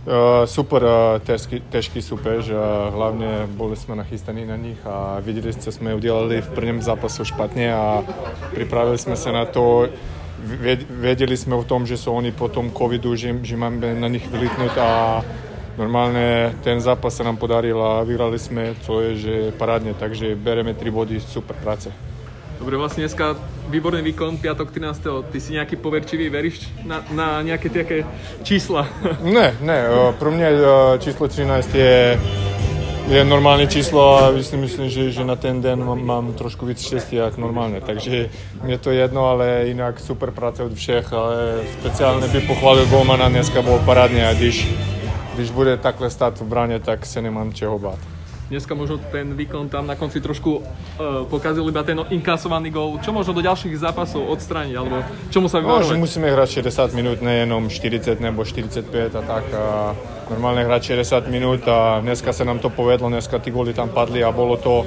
Uh, super uh, težký, težký súpež, uh, hlavne boli sme nachystaní na nich a videli ste, sme udelali v prvnom zápase špatne a pripravili sme sa na to. Vedeli sme o tom, že sú oni po tom covidu, že, že máme na nich vylitnúť a normálne ten zápas sa nám podaril a vyhrali sme, co je, že parádne, takže bereme 3 body, super práce. Dobre, vlastne dneska výborný výkon, piatok 13. Ty si nejaký poverčivý, veríš na, na nejaké také čísla? Ne, ne, pro mňa číslo 13 je, je normálne číslo a myslím, myslím že, že na ten den mám, mám trošku víc šťastia ako normálne, takže mne to je jedno, ale inak super práce od všech, ale speciálne by pochválil golmana, dneska bol parádne a když, když bude takhle stát v brane, tak sa nemám čeho báť. Dneska možno ten výkon tam na konci trošku uh, pokazil iba ten inkasovaný gól. Čo možno do ďalších zápasov odstrániť, alebo čomu sa vyvarovať? No, musíme hrať 60 minút, nejenom 40 nebo 45 a tak. A normálne hrať 60 minút a dneska sa nám to povedlo, dneska tí góly tam padli a bolo to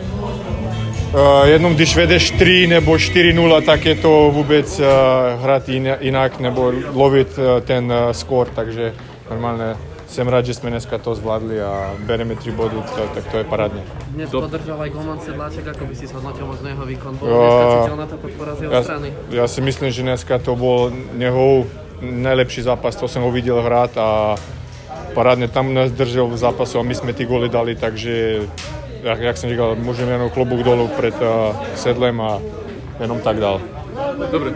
Uh, jednom, když vedeš 3 nebo 4-0, tak je to vôbec uh, hrať inak nebo loviť uh, ten uh, skór, takže normálne som rád, že sme dneska to zvládli a bereme 3 body, to, tak to je parádne. Dnes to... podržal aj golman Sedláček, ako by si zhodnotil možno jeho výkon? Bolo dneska na to podpora z jeho ja, strany? Ja si myslím, že dneska to bol jeho najlepší zápas, to som ho videl hrať a parádne tam nás držal v zápasu a my sme tí góly dali, takže jak, jak som říkal, môžem jenom klobúk dolu pred uh, sedlem a jenom tak dal. Dobre,